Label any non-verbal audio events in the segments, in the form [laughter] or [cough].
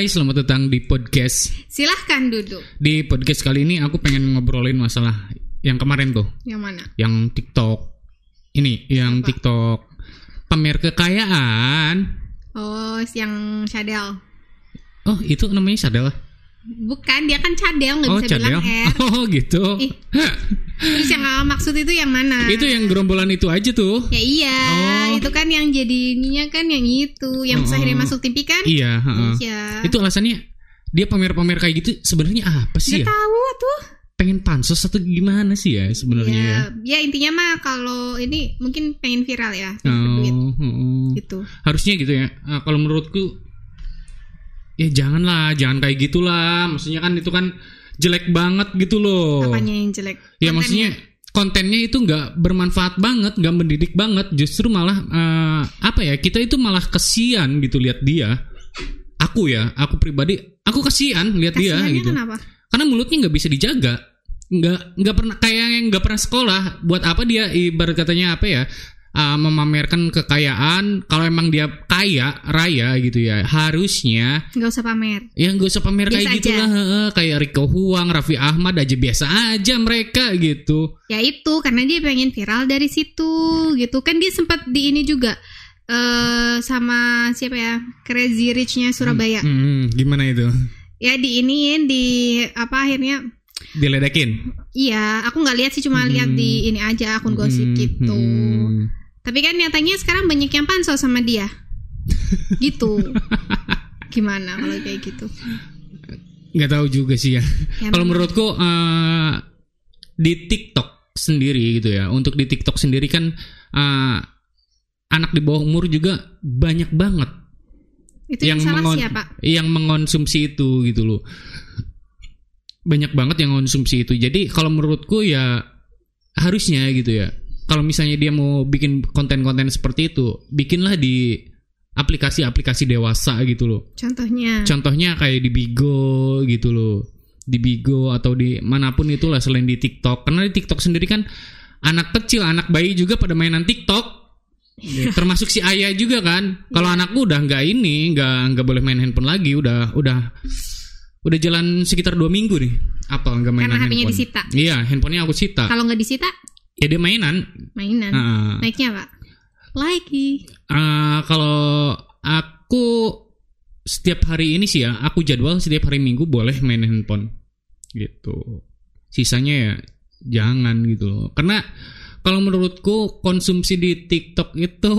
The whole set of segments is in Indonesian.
Hai, selamat datang di podcast. Silahkan duduk. Di podcast kali ini aku pengen ngobrolin masalah yang kemarin tuh, Yang mana? yang TikTok. Ini, yang Apa? TikTok pamer kekayaan. Oh, yang cadel. Oh, itu namanya Sadel. Bukan, dia kan cadel, nggak Oh, bisa Cadel. bilang R. [laughs] Oh, gitu. Ih. Terus yang maksud itu yang mana? itu yang gerombolan itu aja tuh. Ya iya, Oh. itu kan yang jadi ininya kan yang itu, yang Oh, akhirnya oh. masuk TV kan? Iya, heeh. Iya. Itu alasannya dia pamer-pamer kayak gitu sebenarnya apa sih ya? Gak tahu tuh. Pengen pansos atau gimana sih ya sebenarnya ya? Ya, ya intinya mah kalau ini mungkin pengen viral ya, duit Oh, heeh. gitu. harusnya gitu ya Nah, kalau menurutku ya janganlah jangan kayak gitulah. Maksudnya kan itu kan jelek banget gitu loh. Apanya yang jelek? ya Kontennya. maksudnya kontennya itu nggak bermanfaat banget nggak mendidik banget. Justru malah eh, apa ya kita itu malah kesian gitu lihat dia. Aku ya aku pribadi aku kesian lihat dia gitu. kenapa? karena mulutnya nggak bisa dijaga. Nggak nggak pernah kayak yang nggak pernah sekolah. Buat apa dia ibarat katanya apa ya uh, memamerkan kekayaan kalau emang dia kaya raya gitu ya harusnya Gak usah pamer. ya nggak usah pamer kayak Biasa gitu aja. lah kayak Riko Huang Raffi Ahmad aja biasa aja mereka gitu Ya itu karena dia pengen viral dari situ gitu kan dia sempat di ini juga eh sama siapa ya Crazy Rich-nya Surabaya. Hmm, gimana itu Ya di iniin di apa akhirnya diledekin iya aku nggak lihat sih cuma lihat di ini aja akun gosip Hmm, gitu. hmm. Tapi kan nyatanya sekarang banyak yang pansos sama dia. [laughs] gitu. Gimana kalau kayak gitu? nggak tahu juga sih ya Ya, Kalau menurutku eh, di TikTok sendiri gitu ya. Untuk di TikTok sendiri kan eh, anak di bawah umur juga banyak banget itu yang, salah mengon- siapa? yang mengonsumsi itu gitu loh. Banyak banget yang mengonsumsi itu. Jadi kalau menurutku ya harusnya gitu ya. Kalau misalnya dia mau bikin konten-konten seperti itu, bikinlah di aplikasi-aplikasi dewasa gitu loh. Contohnya. Contohnya kayak di Bigo gitu loh. Di Bigo atau di mana pun itulah selain di TikTok. Karena di TikTok sendiri kan anak kecil, anak bayi juga pada mainan TikTok. Termasuk si Ayah juga kan. Kalau anakku udah nggak ini, nggak nggak boleh main handphone lagi, udah udah udah jalan sekitar dua minggu nih. Apa nggak mainan Karena handphone? disita. Iya, handphonenya aku sita. Kalau nggak disita, Ya dia mainan. mainan. Heeh. Naiknya apa? Lagi. Ah, kalau aku setiap hari ini sih ya, aku jadwal setiap hari Minggu boleh main handphone. Gitu. Sisanya ya jangan gitu loh. Karena kalau menurutku konsumsi di TikTok itu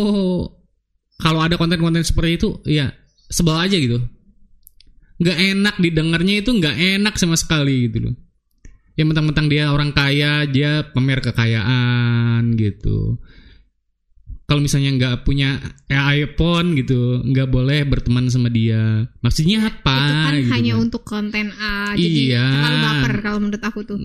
kalau ada konten-konten seperti itu ya sebel aja gitu. Nggak enak didengarnya itu nggak enak sama sekali gitu loh. Ya mentang-mentang dia orang kaya, dia pamer kekayaan gitu kalau misalnya nggak punya ya, iPhone gitu nggak boleh berteman sama dia maksudnya apa itu kan gitu hanya kan. untuk konten A. Jadi Iya. terlalu baper kalau menurut aku tuh.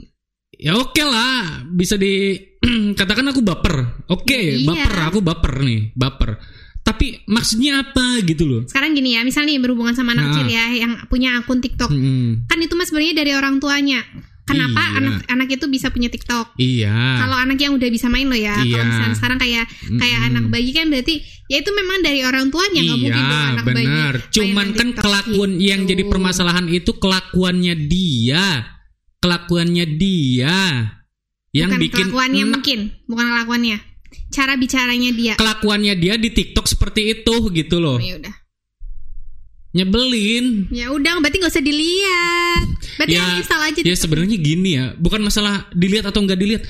ya oke lah bisa di [clears throat] katakan aku baper oke Iya. baper aku baper nih baper tapi maksudnya apa gitu loh Sekarang gini ya, misalnya nih berhubungan sama anak Nah. kecil ya yang punya akun TikTok. Mm-mm. Kan itu mas sebenarnya dari orang tuanya. Kenapa Iya. anak anak itu bisa punya TikTok? iya Kalau anak yang udah bisa main loh ya. Kalau Iya. misalnya sekarang kayak kayak Mm-mm. anak bayi kan berarti ya itu memang dari orang tuanya nggak mungkin dong iya anak bayi. benar cuman kan TikTok kelakuan gitu. yang jadi permasalahan itu kelakuannya dia kelakuannya dia yang bukan bikin kelakuannya enak mungkin, bukan kelakuannya. Cara bicaranya dia. kelakuannya dia di TikTok seperti itu gitu loh. Ya udah. Nyebelin. Ya udah, berarti nggak usah dilihat. Berarti Ya, install aja. Ya sebenarnya gini ya, bukan masalah dilihat atau nggak dilihat.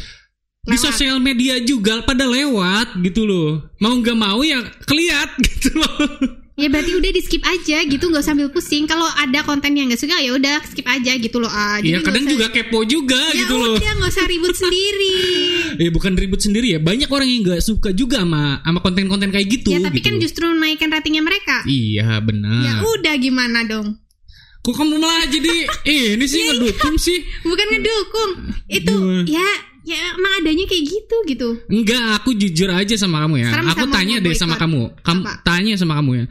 Di Lewat. sosial media juga pada lewat gitu loh. Mau nggak mau ya keliat [laughs] gitu loh. Ya berarti udah di skip aja gitu, nggak usah ambil pusing. Kalau ada konten yang nggak suka ya udah skip aja gitu loh. Ah, Iya nggak kadang usah- juga kepo juga Ya gitu loh. udah nggak usah ribut [laughs] sendiri. Eh bukan ribut sendiri ya. Banyak orang yang nggak suka juga sama sama konten-konten kayak gitu. ya tapi gitu kan justru menaikkan ratingnya mereka. Iya Ya benar. udah gimana dong? Kok kamu malah jadi eh, [laughs] ini sih ngedukung sih? Bukan ngedukung. Itu Gimana? ya ya emang adanya kayak gitu gitu. Enggak, aku jujur aja sama kamu ya. Sekarang aku tanya deh sama boycott. kamu. Kamu Apa? tanya sama kamu ya.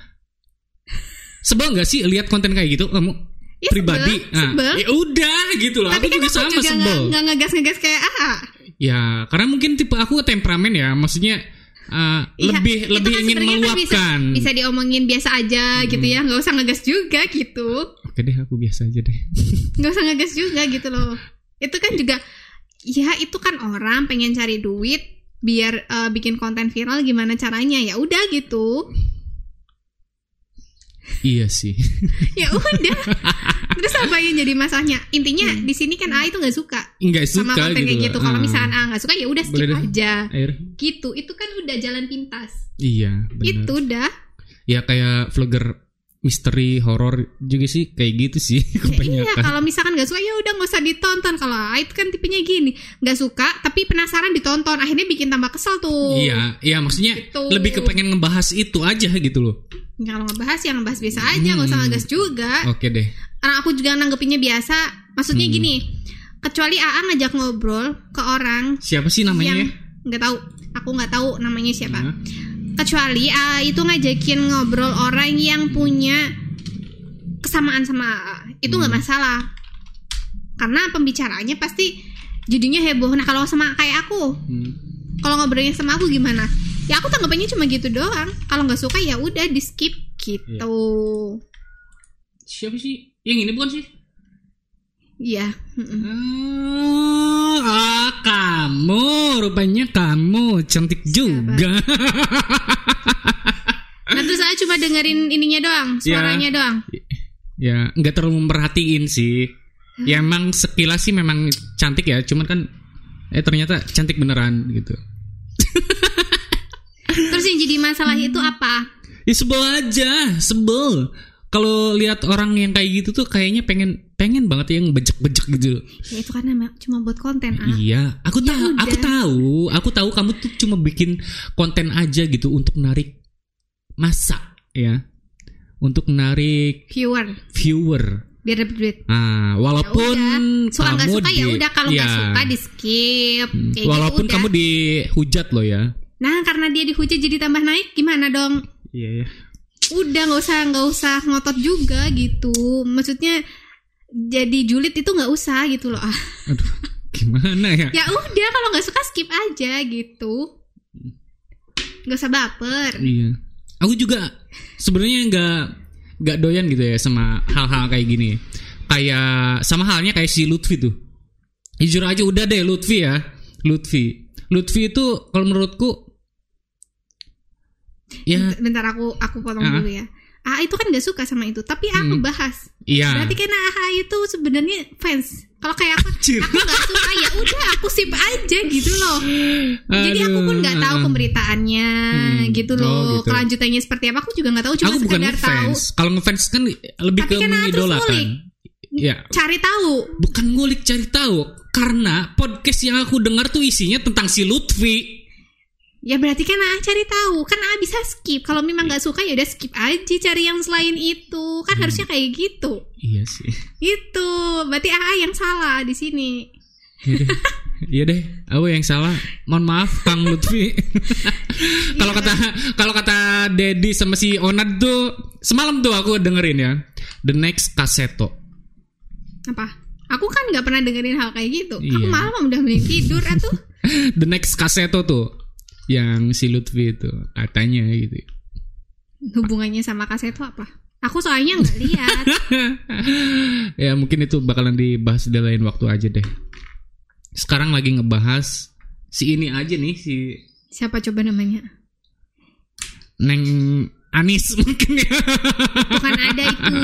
Sebel nggak sih lihat konten kayak gitu kamu Ya, pribadi? sebel, sebel. ya udah gitu loh. Tapi aku kan juga sama juga sebel. nggak nggak ngegas-ngegas kayak ah. Ya, karena mungkin tipe aku temperamen ya. Maksudnya uh, Iya, lebih lebih kan ingin sebenarnya kan meluapkan. bisa, bisa diomongin biasa aja gitu ya nggak usah ngegas juga gitu Oke deh, aku biasa aja deh. [laughs] nggak usah ngegas juga gitu loh itu kan juga ya itu kan orang pengen cari duit biar eh, bikin konten viral gimana caranya ya udah gitu iya sih. [laughs] ya udah terus apa yang jadi masalahnya intinya di sini kan A itu nggak suka Enggak Hmm. suka sama konten kayak gitu. gitu kalau Ah. misalkan A nggak suka ya udah skip Boleh aja Air. gitu itu kan udah jalan pintas Iya, benar. itu udah Ya kayak vlogger misteri horor juga sih kayak gitu sih Ya [laughs] iya, kebanyakan. kalau misalkan nggak suka ya udah nggak usah ditonton. Kalau Ait kan tipenya gini, nggak suka tapi penasaran ditonton, akhirnya bikin tambah kesel tuh. Iya, iya maksudnya Gitu. lebih kepengen ngebahas itu aja gitu loh. Ya, kalau ngebahas ya ngebahas biasa aja, nggak usah Hmm. ngegas juga. Oke deh. Karena aku juga nanggepinnya biasa. Maksudnya Hmm. gini, kecuali AA ngajak ngobrol ke orang Siapa sih namanya? yang nggak tahu, aku nggak tahu namanya siapa. Hah? Kecuali AA itu ngajakin ngobrol orang yang punya kesamaan sama AA, itu nggak Hmm. masalah. Karena pembicaraannya pasti jadinya heboh. Nah kalau sama kayak aku, Hmm. kalau ngobrolnya sama aku gimana? Ya aku tanggapannya cuma gitu doang. Kalau nggak suka ya udah di skip gitu. Siapa sih? Yang ini bukan sih? Iya. mm-mm. Oh, ah, kamu rupanya kamu cantik juga. [laughs] Nah terus saya cuma dengerin ininya doang, Ya. suaranya doang. ya, nggak terlalu memperhatiin sih. Ya emang sekilas sih memang cantik ya, cuman kan eh ternyata cantik beneran gitu. [laughs] Terus yang jadi masalah itu apa? Ya sebel aja, sebel. Kalau lihat orang yang kayak gitu tuh kayaknya pengen pengen banget yang bejek-bejek gitu. Ya itu karena cuma buat konten. Ah. Iya, aku Ya tahu, udah. aku tahu, aku tahu kamu tuh cuma bikin konten aja gitu untuk narik masa ya. Untuk narik Viewer viewer. biar dapat duit. Ya walaupun. Soal nggak kamu suka ya udah kalau nggak ya. suka di skip. Hmm, Kayak gitu walaupun kamu dihujat loh ya. Nah karena dia dihujat jadi tambah naik gimana dong? Iya ya. Udah nggak usah nggak usah ngotot juga gitu. Maksudnya jadi julid itu nggak usah gitu loh. Ah. Aduh, gimana ya? Ya udah kalau nggak suka skip aja gitu. Nggak usah baper. Iya. Aku juga sebenarnya nggak nggak doyan gitu ya sama hal-hal kayak gini. Kayak sama halnya kayak si Lutfi tuh. Jujur aja udah deh Lutfi ya. Lutfi. Lutfi itu kalau menurutku ya Bentar aku aku potong Ah. dulu ya. Ah itu kan nggak suka sama itu, tapi aku Hmm. bahas. iya. Berarti kan ah itu sebenarnya fans. Kalau kayak aku, Anjir. aku nggak suka ya udah aku sip aja gitu loh. Jadi aku pun nggak tahu Aduh. pemberitaannya Hmm. gitu Oh, loh. gitu. Kelanjutannya seperti apa aku juga nggak tahu. Cuma Aku bukan sekedar tahu, ngefans. Kalau ngefans kan lebih Tapi ke kan mengidolakan. Ya, cari tahu. bukan ngulik cari tahu karena podcast yang aku dengar tuh isinya tentang si Lutfi. Ya berarti kan ah cari tahu. Kan ah bisa skip. Kalau memang nggak suka ya udah skip aja cari yang selain itu. Kan harusnya kayak gitu. Iya sih. Itu berarti ah yang salah di sini. Iya deh. Iya deh, aku yang salah. Mohon maaf Kang Lutfi. [laughs] Kalau kata kalau kata Dedi sama si Onad tuh semalam tuh aku dengerin ya. The Next Kaseto. Apa? Aku kan nggak pernah dengerin hal kayak gitu. Aku Iya. malam udah mending tidur atuh. [laughs] The Next Kaseto tuh yang si Lutfi itu katanya gitu. Hubungannya sama kaseto apa? Aku soalnya nggak lihat. [laughs] ya mungkin itu bakalan dibahas di lain waktu aja deh. Sekarang lagi ngebahas si ini aja nih si Siapa coba namanya? Neng Anis [laughs] mungkin ya. Bukan ada itu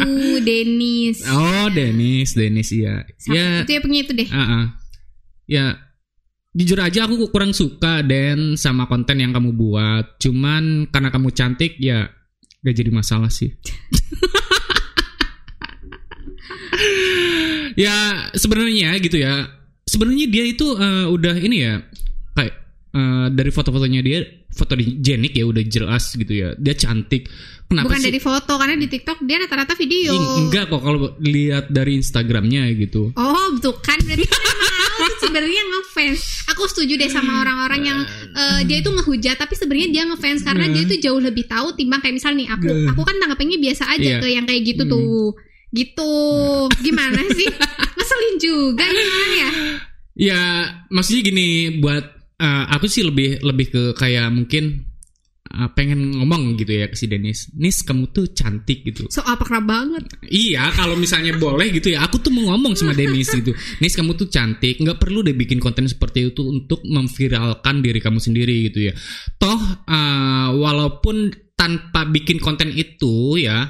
Denis. Oh, Denis, Denis iya. Siapa? Ya, Itu ya punya itu deh. ah, ah. ya jujur aja aku kurang suka Dan sama konten yang kamu buat. Cuman karena kamu cantik ya gak jadi masalah sih. [laughs] ya sebenarnya gitu ya. Sebenarnya dia itu eh, udah ini ya kayak eh, dari foto-fotonya dia fotogenik ya udah jelas gitu ya. Dia cantik. Kenapa Bukan sih? dari foto karena di TikTok dia rata-rata video. Enggak kok kalau lihat dari Instagramnya gitu. Oh, betul kan berarti [laughs] sebenarnya ngefans. Aku setuju deh sama orang-orang yang eh, dia itu ngehujat tapi sebenarnya dia ngefans karena dia itu jauh lebih tahu timbang kayak misal nih aku. Aku kan tanggapinnya biasa aja Iya. ke yang kayak gitu tuh. Gitu. Gimana sih? [laughs] Ngeselin juga ya? Ya, maksudnya gini buat eh, aku sih lebih lebih ke kayak mungkin uh, pengen ngomong gitu ya ke si Dennis. Nis kamu tuh cantik gitu. So akrab banget. Iya, kalau misalnya boleh gitu ya, aku tuh mau ngomong sama Dennis gitu. Nis kamu tuh cantik, nggak perlu deh bikin konten seperti itu untuk memviralkan diri kamu sendiri gitu ya. Toh uh, walaupun tanpa bikin konten itu ya,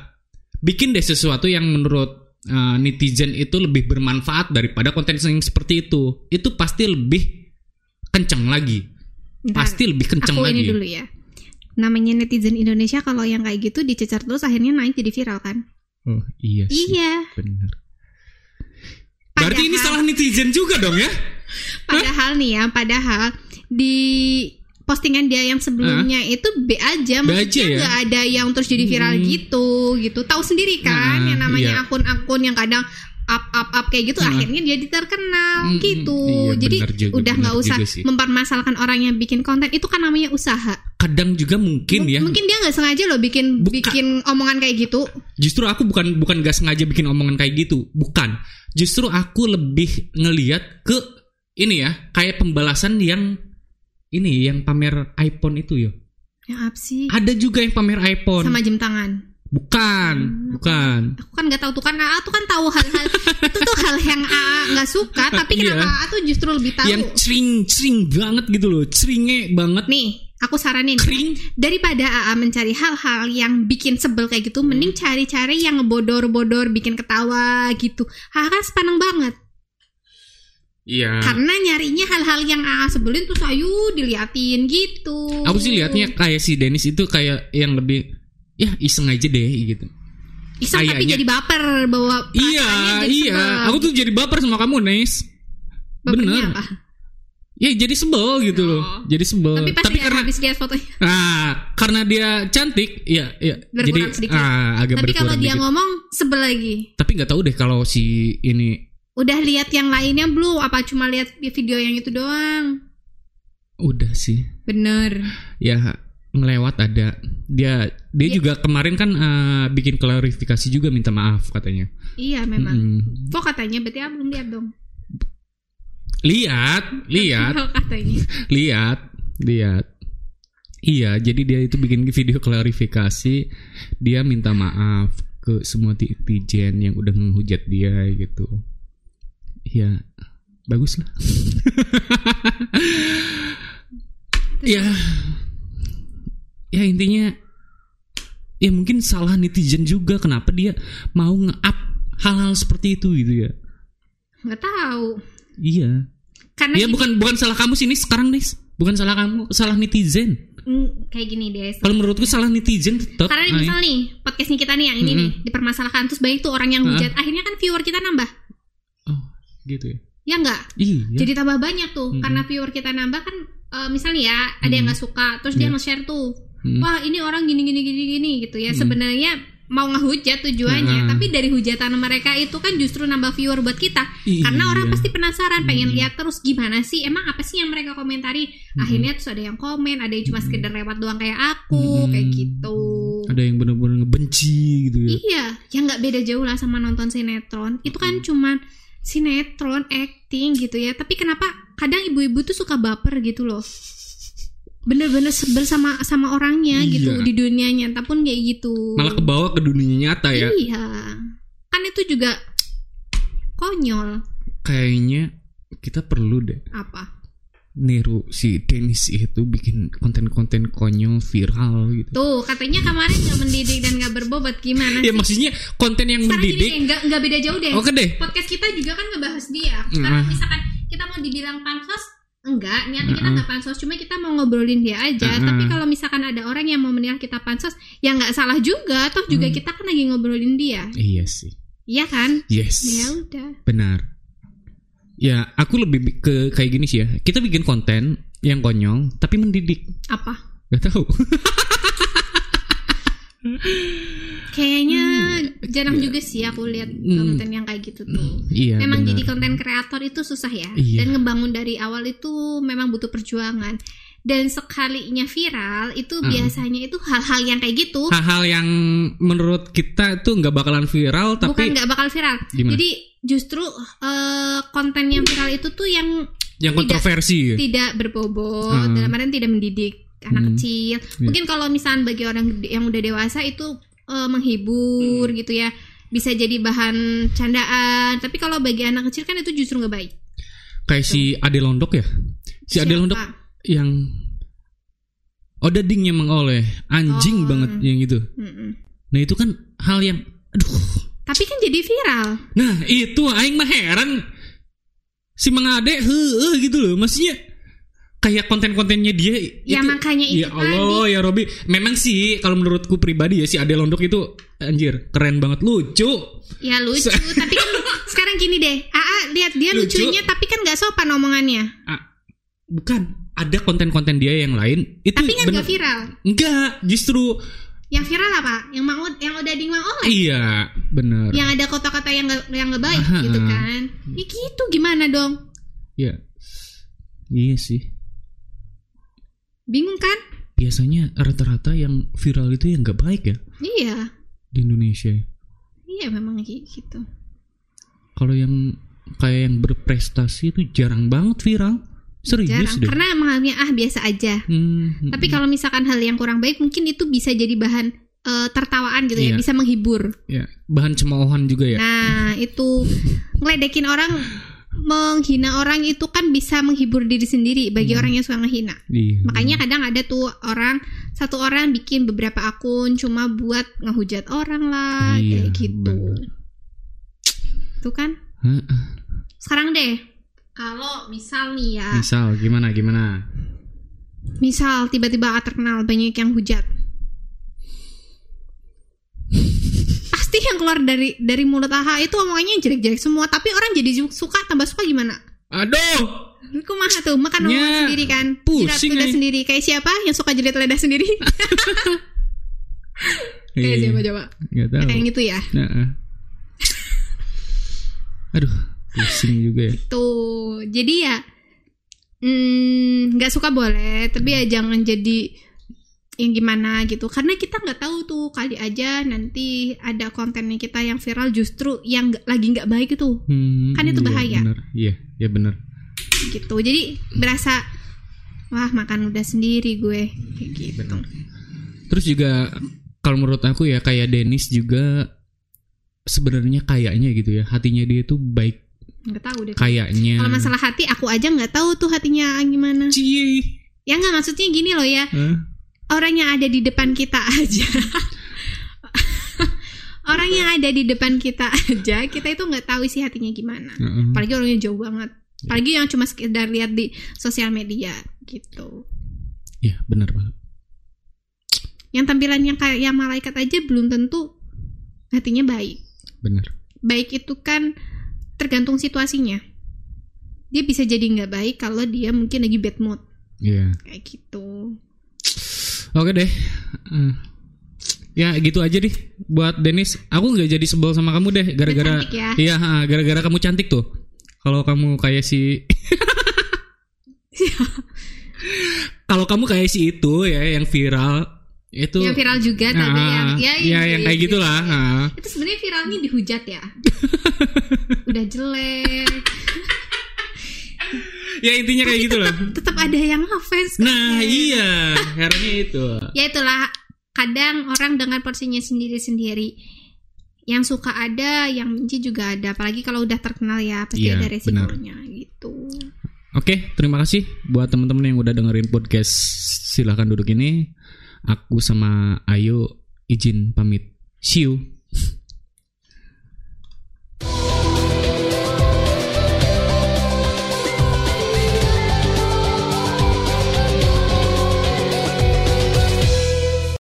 bikin deh sesuatu yang menurut uh, netizen itu lebih bermanfaat daripada konten yang seperti itu. Itu pasti lebih kenceng lagi. Bentar, Pasti lebih kenceng Aku lagi. ini dulu ya. Namanya netizen Indonesia kalau yang kayak gitu dicecar terus akhirnya naik jadi viral kan? Oh iya sih, Iya. benar. Berarti ini salah netizen juga dong ya? [laughs] Padahal nih ya, padahal di postingan dia yang sebelumnya itu B aja, B maksudnya aja ya? ada yang terus jadi viral Hmm. gitu, gitu. Tahu sendiri kan, Nah, yang namanya iya. akun-akun yang kadang up up up kayak gitu, Nah. akhirnya dia terkenal Hmm, gitu. iya, jadi juga, udah nggak usah mempermasalahkan orang yang bikin konten itu kan namanya usaha. Kadang juga mungkin M- ya. Mungkin dia nggak sengaja loh bikin Bukan. bikin omongan kayak gitu. Justru aku bukan bukan gak sengaja bikin omongan kayak gitu, bukan. Justru aku lebih ngeliat ke ini ya, kayak pembalasan yang ini yang pamer iPhone itu ya. Ya apa sih? Ada juga yang pamer iPhone. Sama jam tangan. Bukan, bukan. Aku kan nggak tahu tuh kan AA tuh kan tahu hal-hal [laughs] itu tuh hal yang AA nggak suka, tapi Iya. kenapa AA tuh justru lebih tahu? Yang cering cering banget gitu loh, ceringe banget. Nih, aku saranin. Kering. daripada AA mencari hal-hal yang bikin sebel kayak gitu, mending cari-cari yang ngebodor-bodor, bikin ketawa gitu. AA kan sepaneng banget. Iya. Karena nyarinya hal-hal yang AA sebelin terus ayo diliatin gitu. Aku sih liatnya kayak si Dennis itu kayak yang lebih ya iseng aja deh gitu. Iseng tapi kayaknya. jadi baper bahwa Iya, iya. Aku tuh jadi baper sama kamu, Nes. Bener. apa? Ya jadi sebel gitu loh. Oh. Jadi sebel. Tapi pas dia karena habis lihat fotonya. ah, karena dia cantik, ya ya Berkurang jadi sedikit. ah, agak Tapi kalau dia dikit. ngomong sebel lagi. Tapi nggak tahu deh kalau si ini Udah lihat yang lainnya belum? Apa cuma lihat video yang itu doang? udah sih. Bener. Ya ngelewat ada. Dia dia Iya. juga kemarin kan ah, bikin klarifikasi juga minta maaf katanya. Iya memang. Mm-mm. Kok katanya berarti belum lihat dong? Lihat, [laughs] lihat. Katanya. [laughs] lihat lihat iya jadi dia itu bikin video klarifikasi dia minta maaf ke semua netizen yang udah menghujat dia gitu ya bagus lah [laughs] ya ya intinya ya mungkin salah netizen juga kenapa dia mau nge-up hal-hal seperti itu gitu ya Nggak tahu. iya Karena ya gini- bukan bukan salah kamu sini sekarang nih bukan salah kamu salah netizen Mm, kayak gini deh. kalau menurutku salah netizen tetap Karena nih, misal nih podcastnya kita nih yang ini Mm-mm. nih dipermasalahkan terus banyak tuh orang yang hujat. Akhirnya kan viewer kita nambah. oh gitu ya Ya enggak? iya Jadi tambah banyak tuh Mm-mm. karena viewer kita nambah kan eh, misalnya ya ada yang Mm. nggak suka terus dia Iya. nge-share tuh. Mm. Wah, ini orang gini gini gini gini gitu ya. Mm. Sebenarnya mau ngehujat tujuannya, Mm. tapi dari hujatan mereka itu kan justru nambah viewer buat kita. Iya. Karena orang pasti penasaran, pengen Mm. lihat terus gimana sih, emang apa sih yang mereka komentari. Akhirnya terus ada yang komen, ada yang cuma sekedar lewat doang kayak aku, Mm. kayak gitu. ada yang bener-bener ngebenci gitu ya Iya, yang nggak beda jauh lah sama nonton sinetron. Itu kan cuman sinetron, acting gitu ya. Tapi kenapa kadang ibu-ibu tuh suka baper gitu loh. Bener-bener sebel sama sama orangnya Iya. gitu di dunia nyata pun kayak gitu. malah kebawa ke dunia nyata ya Iya. Kan itu juga konyol. kayaknya kita perlu deh Apa? niru si Dennis itu bikin konten-konten konyol viral gitu Tuh, katanya kemarin nggak mendidik dan nggak berbobot gimana ya sih? maksudnya konten yang Sekarang gini mendidik deh, nggak nggak beda jauh deh. oke deh podcast kita juga kan ngebahas dia. Mm. misalkan kita mau dibilang pansos, enggak, niatnya kita nggak pansos, cuma kita mau ngobrolin dia aja. Mm-mm. Tapi kalau misalkan ada orang yang mau menilai kita pansos, ya nggak salah juga. Toh juga Mm. kita kan lagi ngobrolin dia, iya sih iya kan? yes Ya udah. Benar. Ya, aku lebih bi- ke kayak gini sih ya. Kita bikin konten yang konyol tapi mendidik. Apa? Gak tahu. [laughs] Kayaknya jarang Iya. juga sih aku lihat Mm. konten yang kayak gitu tuh. iya. memang benar. jadi konten kreator itu susah ya Iya. dan ngebangun dari awal itu memang butuh perjuangan dan sekalinya viral itu Hmm. biasanya itu hal-hal yang kayak gitu hal-hal yang menurut kita tuh nggak bakalan viral bukan tapi nggak bakal viral Gimana? jadi justru eh, konten yang viral itu tuh yang yang tidak- kontroversi. tidak berbobot Hmm. dalam artian tidak mendidik anak Hmm. kecil. Mungkin kalau misalnya bagi orang yang udah dewasa itu eh, menghibur Hmm. gitu ya, bisa jadi bahan candaan. Tapi kalau bagi anak kecil kan itu justru nggak baik. Kayak si Ade Londok ya. Si Ade? Londok yang Odading yang mengoleh anjing Oh. banget yang gitu. Mm-mm. Nah itu kan hal yang aduh. Tapi kan jadi viral. Nah itu aing mah heran si Mengade heeh gitu loh. Maksudnya kayak konten-kontennya dia Ya, makanya itu Ya Allah ya Robi. Memang sih kalau menurutku pribadi ya si Ade Londok itu anjir keren banget lucu. Ya lucu. [laughs] tapi kan sekarang gini deh. Aa lihat dia Lucu. lucunya, tapi kan nggak sopan omongannya. Ah, bukan ada konten-konten dia yang lain itu Tapi kan nggak viral. Enggak, justru Yang viral apa? Yang mau yang udah di Mang Oleh. iya bener. Yang ada kata-kata yang nggak yang nggak baik Aha. gitu kan. Ya gitu gimana dong? Iya. Iya sih. Bingung kan? Biasanya rata-rata yang viral itu yang nggak baik ya Iya. di Indonesia. Iya memang kayak gitu. Kalau yang kayak yang berprestasi itu jarang banget viral. Serius Jarang. deh. Karena emangnya ah biasa aja. Hmm, hmm, Tapi kalau misalkan hal yang kurang baik mungkin itu bisa jadi bahan eh, tertawaan gitu ya, Iya. bisa menghibur. ya bahan cemoohan juga ya. Nah, itu [laughs] ngeledekin orang menghina orang itu kan bisa menghibur diri sendiri bagi orang yang suka ngehina. Iya. Makanya kadang ada tuh orang satu orang bikin beberapa akun cuma buat ngehujat orang lah Iya, kayak gitu. bener. Tuh kan? Heeh. Sekarang deh kalau misal nih ya, Misal gimana gimana? misal tiba-tiba terkenal banyak yang hujat. [laughs] Pasti yang keluar dari dari mulut AHA itu omongannya jelek-jelek semua, tapi orang jadi suka tambah suka gimana? Aduh. Aku mah tuh makan omongan Ya, sendiri kan, pusing, lidah sendiri. Kayak siapa yang suka jilat lidah sendiri? [laughs] Kayak siapa coba? Kayak gitu ya. Heeh. Aduh, pusing juga ya. Tuh, jadi ya mm, nggak suka boleh, tapi ya jangan jadi yang gimana gitu. Karena kita nggak tahu tuh kali aja nanti ada kontennya kita yang viral justru yang nggak- lagi nggak baik itu Hmm, Kan itu iya, bahaya. Bener. Iya, iya bener. gitu. Jadi berasa wah makan udah sendiri gue kayak gitu. Bener. Terus juga kalau menurut aku ya kayak Dennis juga sebenarnya kayaknya gitu ya hatinya dia tuh baik Nggak tahu deh. kayaknya. Kalau masalah hati aku aja nggak tahu tuh hatinya gimana. Cie. Ya nggak maksudnya gini loh ya. Hah? Orang yang ada di depan kita aja. Orang yang ada di depan kita aja kita itu nggak tahu isi hatinya gimana. Apalagi orangnya jauh banget. Apalagi yang cuma sekedar lihat di sosial media gitu. Iya, bener banget. yang tampilannya kayak yang malaikat aja belum tentu hatinya baik. Bener. baik itu kan tergantung situasinya. Dia bisa jadi nggak baik kalau dia mungkin lagi bad mood. Iya. kayak gitu Oke deh. Eh, ya gitu aja deh buat Dennis. Aku nggak jadi sebel sama kamu deh gara-gara ya. Iya, gara-gara kamu cantik tuh. Kalau kamu kayak si Kalau kamu kayak si itu ya yang viral itu yang viral juga tadi Ah, yang ya, ya, yang kayak gitulah. ah. itu sebenarnya viralnya dihujat ya [laughs] udah jelek [laughs] Ya intinya kayak gitulah. tetap ada yang ngefans kan? Nah, iya, herannya itu. [laughs] ya itulah kadang orang dengan porsinya sendiri-sendiri yang suka ada yang benci juga ada apalagi kalau udah terkenal ya pasti Iya, ada resikonya gitu Oke, terima kasih buat teman-teman yang udah dengerin podcast. Silahkan duduk ini. Aku sama Ayu izin pamit. See you. [laughs]